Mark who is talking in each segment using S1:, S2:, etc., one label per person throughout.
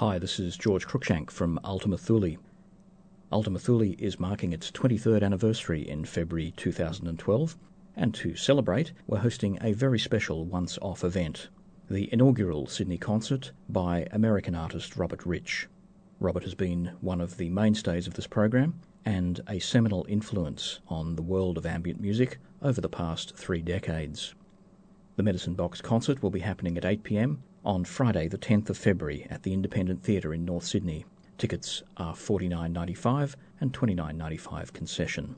S1: Hi, this is George Cruikshank from Ultima Thule. Ultima Thule is marking its 23rd anniversary in February 2012, and to celebrate, we're hosting a very special once off event the inaugural Sydney concert by American artist Robert Rich. Robert has been one of the mainstays of this program and a seminal influence on the world of ambient music over the past three decades. The Medicine Box concert will be happening at 8 pm on Friday, the 10th of February, at the Independent Theatre in North Sydney. Tickets are $49.95 and $29.95 concession.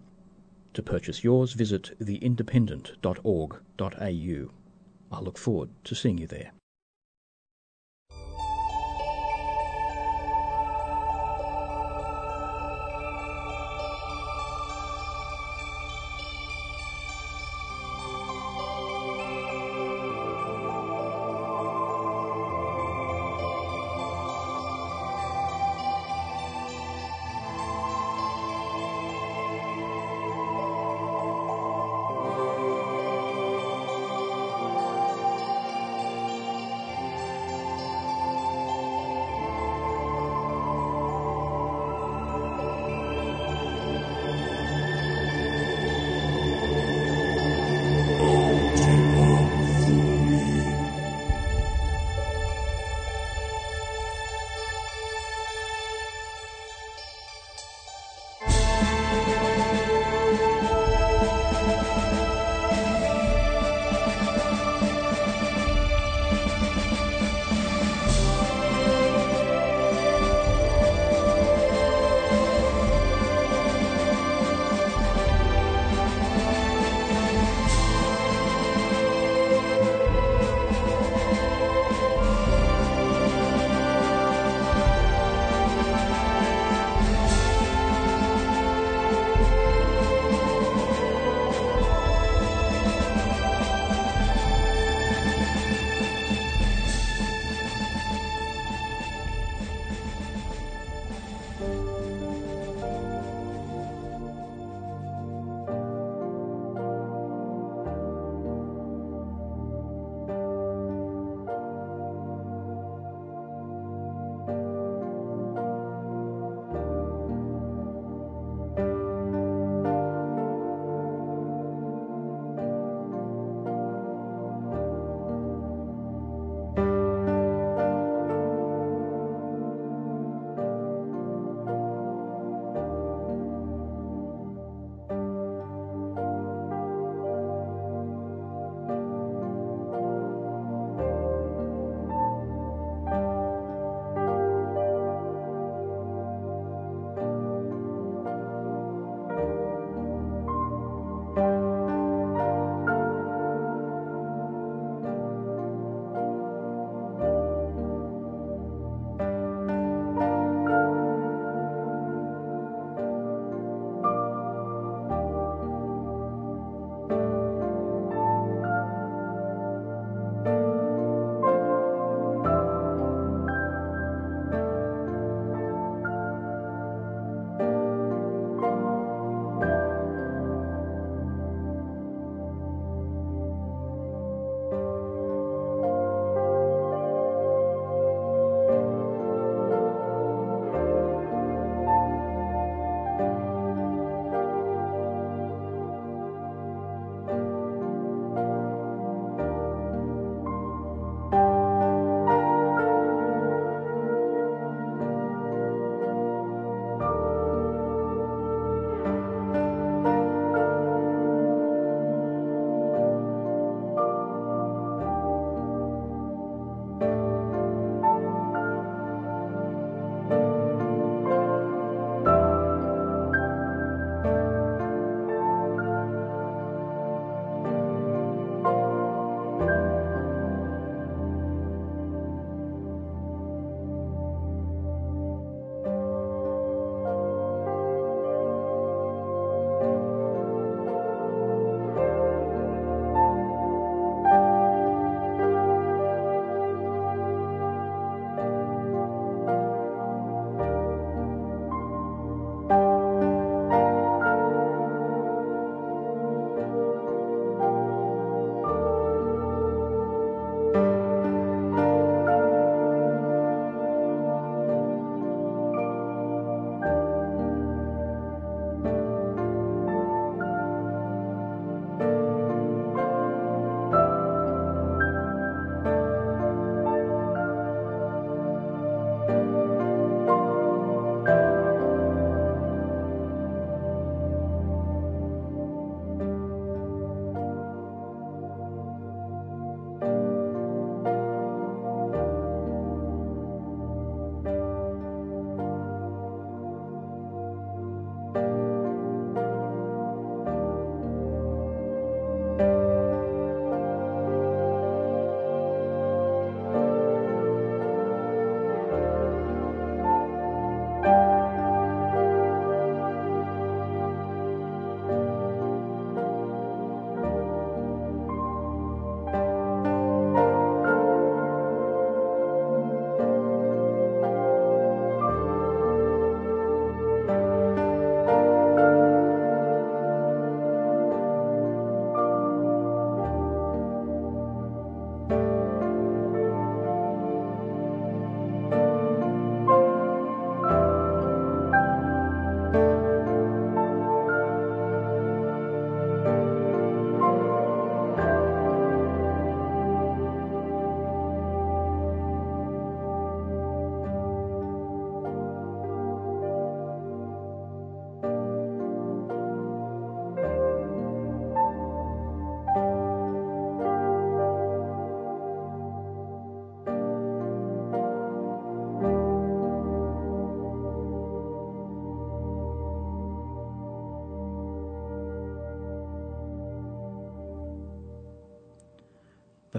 S1: To purchase yours, visit theindependent.org.au. I look forward to seeing you there.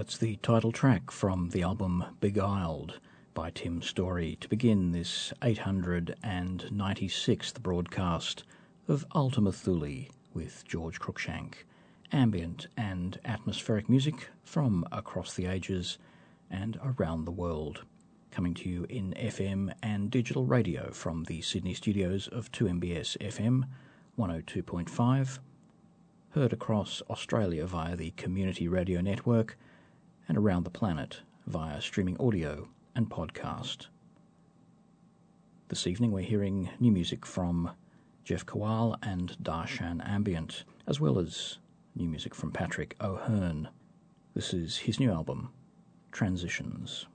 S1: That's the title track from the album Beguiled by Tim Story to begin this 896th broadcast of Ultima Thule with George Cruikshank. Ambient and atmospheric music from across the ages and around the world. Coming to you in FM and digital radio from the Sydney studios of 2MBS FM 102.5 heard across Australia via the Community Radio Network and around the planet via streaming audio and podcast. This evening we're hearing new music from Jeff Kowal and Darshan Ambient, as well as new music from Patrick O'Hearn. This is his new album, Transitions.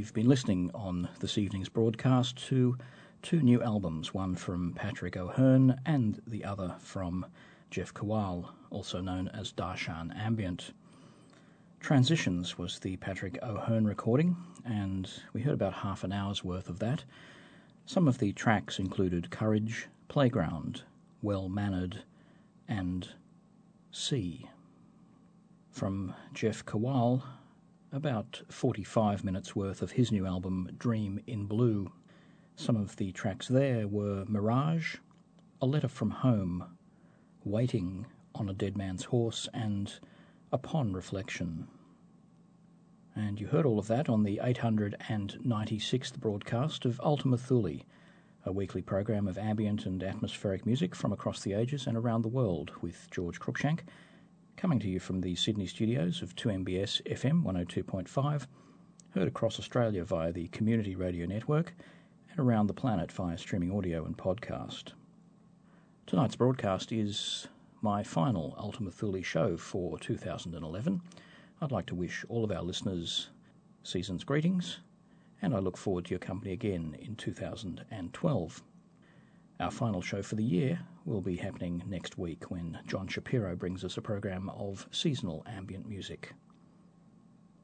S1: We've been listening on this evening's broadcast to two new albums, one from Patrick O'Hearn and the other from Jeff Kowal, also known as Darshan Ambient. Transitions was the Patrick O'Hearn recording, and we heard about half an hour's worth of that. Some of the tracks included Courage, Playground, Well Mannered, and Sea. From Jeff Kowal, about 45 minutes worth of his new album, Dream in Blue. Some of the tracks there were Mirage, A Letter from Home, Waiting on a Dead Man's Horse, and Upon Reflection. And you heard all of that on the 896th broadcast of Ultima Thule, a weekly program of ambient and atmospheric music from across the ages and around the world with George Cruikshank coming to you from the Sydney studios of 2MBS FM 102.5, heard across Australia via the Community Radio Network, and around the planet via streaming audio and podcast. Tonight's broadcast is my final Ultima Thule show for 2011. I'd like to wish all of our listeners season's greetings, and I look forward to your company again in 2012. Our final show for the year will be happening next week when John Shapiro brings us a program of seasonal ambient music.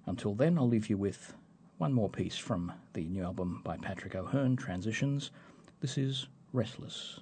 S1: Until then, I'll leave you with one more piece from the new album by Patrick O'Hearn, Transitions. This is Restless.